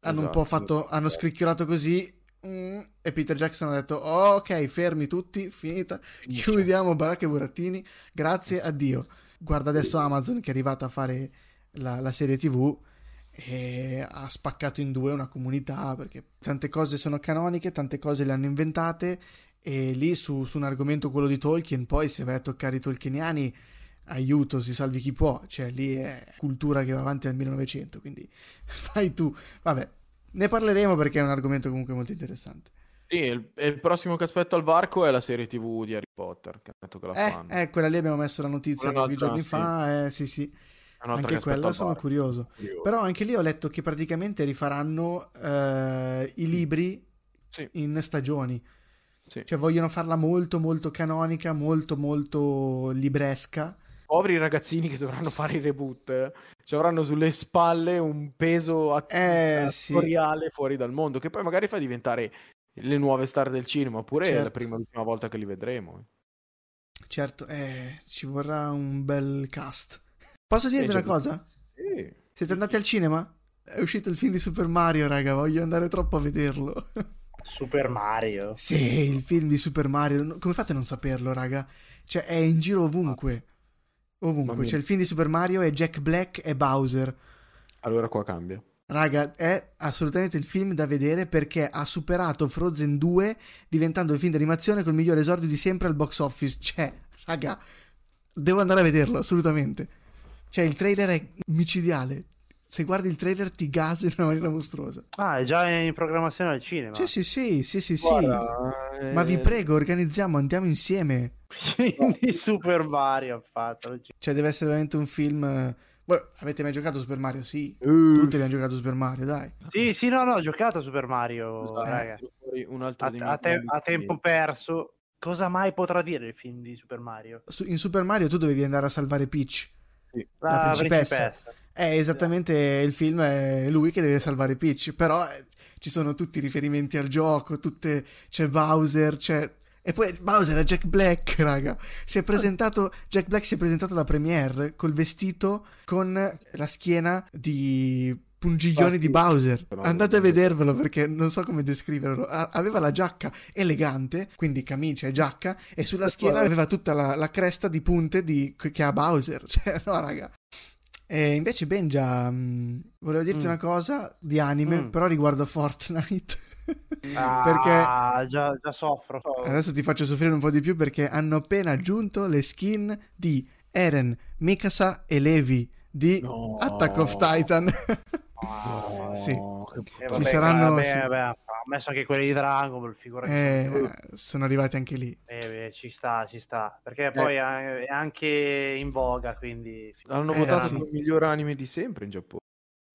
hanno esatto, un po' fatto, hanno scricchiolato così Mm, e Peter Jackson ha detto: oh, Ok, fermi tutti, finita. Chiudiamo Baracca e Burattini. Grazie a Dio. Guarda adesso Amazon che è arrivata a fare la, la serie TV e ha spaccato in due una comunità perché tante cose sono canoniche, tante cose le hanno inventate e lì su, su un argomento quello di Tolkien poi se vai a toccare i tolkieniani aiuto, si salvi chi può, cioè lì è cultura che va avanti dal 1900, quindi *laughs* fai tu, vabbè, ne parleremo perché è un argomento comunque molto interessante. Sì, il, il, prossimo che aspetto al varco è la serie TV di Harry Potter, che detto che la eh, fanno. Eh, quella lì abbiamo messo la notizia pochi giorni sì. fa, eh, sì sì. Anche quella sono curioso. curioso. Però anche lì ho letto che praticamente rifaranno eh, i libri sì. in stagioni. Sì. Cioè vogliono farla molto molto canonica, molto molto libresca poveri ragazzini che dovranno fare i reboot eh, ci avranno sulle spalle un peso att- eh, attoriale sì. fuori dal mondo che poi magari fa diventare le nuove star del cinema oppure certo. è la certo. prima l'ultima volta che li vedremo certo eh, ci vorrà un bel cast posso dirvi una cosa? Sì. siete andati al cinema? è uscito il film di Super Mario raga voglio andare troppo a vederlo Super Mario sì il film di Super Mario come fate a non saperlo raga? cioè è in giro ovunque Ovunque, c'è il film di Super Mario e Jack Black e Bowser. Allora qua cambia. Raga, è assolutamente il film da vedere perché ha superato Frozen 2 diventando il film d'animazione col migliore esordio di sempre al box office. Cioè, raga, devo andare a vederlo, assolutamente. Cioè, il trailer è micidiale. Se guardi il trailer ti gasi in una maniera mostruosa. Ah, è già in programmazione al cinema. Sì, sì, sì, sì, sì, sì. Guarda, eh, Ma vi prego, organizziamo, andiamo insieme. Quindi *laughs* Super Mario ha fatto. Cioè, deve essere veramente un film. eh, Voi avete mai giocato a Super Mario? Sì. eh, Tutti abbiamo giocato a Super Mario, dai. Sì, sì, no, no, ho giocato a Super Mario, fuori un altro A, a te- a tempo perso. Cosa mai potrà dire il film di Super Mario? Su- In Super Mario tu dovevi andare a salvare Peach. Sì. La principessa. È esattamente il film, è lui che deve salvare Peach. Però eh, ci sono tutti i riferimenti al gioco, tutte... c'è Bowser, c'è... E poi Bowser è Jack Black, raga. Si è presentato, Jack Black si è presentato alla premiere col vestito con la schiena di pungiglioni di Bowser. Andate a vedervelo perché non so come descriverlo. Aveva la giacca elegante, quindi camicia e giacca, e sulla schiena aveva tutta la, la cresta di punte di- che ha Bowser. *laughs* Cioè, no, raga. E invece Benja, mh, volevo dirti Mm. una cosa di anime, Mm. però riguardo Fortnite. *laughs* Ah, già, già soffro. Adesso ti faccio soffrire un po' di più perché hanno appena aggiunto le skin di Eren, Mikasa e Levi di No. Attack of Titan. *laughs* Sì. eh, Ci saranno- Vabbè, sì. vabbè, ha messo anche quelli di Dragon Ball, figurati. Eh, sono arrivati anche lì. Eh, beh, ci sta, ci sta. Perché poi è è anche in voga, quindi... Hanno Eh, votato sì. come miglior anime di sempre in Giappone.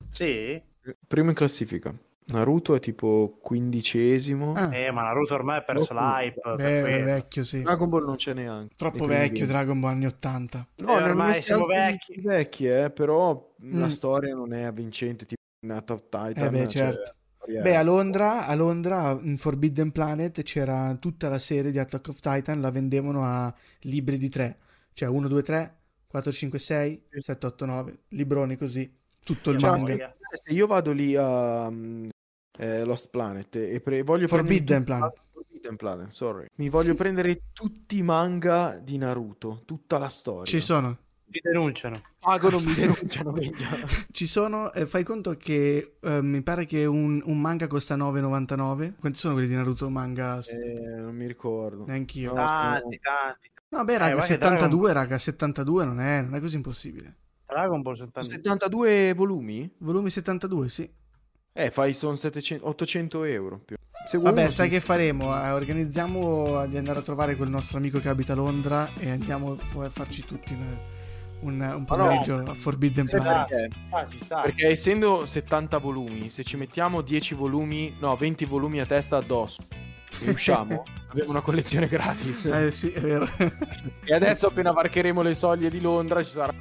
Sì? Primo in classifica. Naruto è tipo quindicesimo. Ah, Eh, ma Naruto ormai ha perso Dopo- l'hype. per beh, quello. vecchio, sì. Dragon Ball non c'è neanche. Troppo vecchio. Dragon Ball anni 80. No, Eh, ormai siamo siamo vecchi. vecchi, eh, però Mm. la storia non è avvincente Attack of Titan. Eh beh, cioè, certo. storia- Beh, a Londra, a Londra, in Forbidden Planet, c'era tutta la serie di Attack of Titan, la vendevano a libri di 3. Cioè 1, 2, 3, 4, 5, 6, 7, 8, 9. Libroni così. Tutto il Cioè, manga. Se io vado lì a mm, eh, Lost Planet e pre- voglio Forbidden prendere Planet. Forbidden Planet, sorry. Mi voglio *laughs* prendere tutti i manga di Naruto, tutta la storia. Ci sono. Ci denunciano. Pagono, mi denunciano. minchia. *laughs* Ci sono, eh, fai conto che eh, mi pare che un, un manga costa 9,99. Quanti sono quelli di Naruto manga? Eh, non mi ricordo. Neanch'io. Tanti, tanti. No, beh, Eh, raga, guarda che 72, raga, 72 non è, non è così impossibile. Dragon Ball sono tanti. 72 volumi? Volumi 72, sì. Eh, fai sono 700, 800 euro. Più. Vabbè, uno sai su- che faremo? Eh, organizziamo di andare a trovare quel nostro amico che abita a Londra e andiamo a farci tutti un, un, un pomeriggio a Forbidden Planet. perché? Ah, sta. Perché essendo 70 volumi, se ci mettiamo 10 volumi, no, 20 volumi a testa addosso, e usciamo, *laughs* abbiamo una collezione gratis. Eh sì, è vero. E adesso appena varcheremo le soglie di Londra ci sarà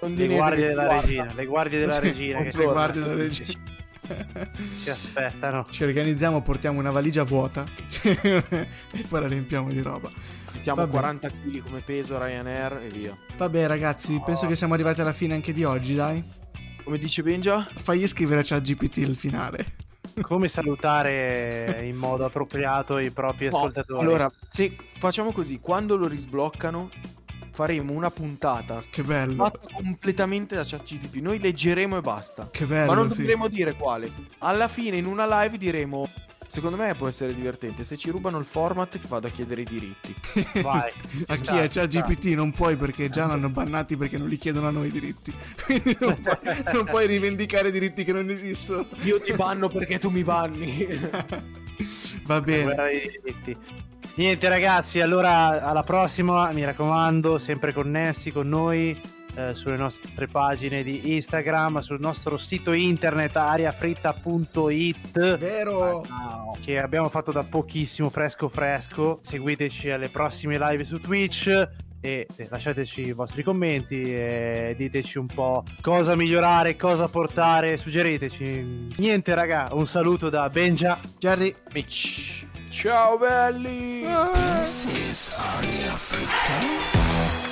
Le guardie della guarda. regina, le guardie della regina che Le guardie della regina. ci aspettano. Ci organizziamo, portiamo una valigia vuota *laughs* e poi la riempiamo di roba. Mettiamo Vabbè. 40 kg come peso Ryanair e via. Vabbè ragazzi, penso che siamo arrivati alla fine anche di oggi, dai. Come dice Benja? Fagli scrivere a ChatGPT il finale. Come *laughs* salutare in modo appropriato i propri No, ascoltatori? allora, se facciamo così, quando lo risbloccano faremo una puntata Che bello. fatta completamente da ChatGPT. Noi leggeremo e basta. Che bello. Ma non sì. dovremo dire quale. Alla fine, in una live, diremo. Secondo me può essere divertente. Se ci rubano il format, ti vado a chiedere i diritti. *laughs* Vai. A chi è ChatGPT non puoi perché già l'hanno bannati perché non li chiedono a noi i diritti. *laughs* Quindi non puoi, non puoi rivendicare diritti che non esistono. Io ti banno perché tu mi banni. *laughs* Va bene. Niente ragazzi, allora alla prossima, mi raccomando, sempre connessi con noi eh, sulle nostre pagine di Instagram, sul nostro sito internet ariafritta.it Vero. che abbiamo fatto da pochissimo, fresco fresco. Seguiteci alle prossime live su Twitch e lasciateci i vostri commenti e diteci un po' cosa migliorare, cosa portare, suggeriteci. Niente raga, un saluto da Benja. Jerry. Mitch. Ciao belli! Ah. This is Aria Africa.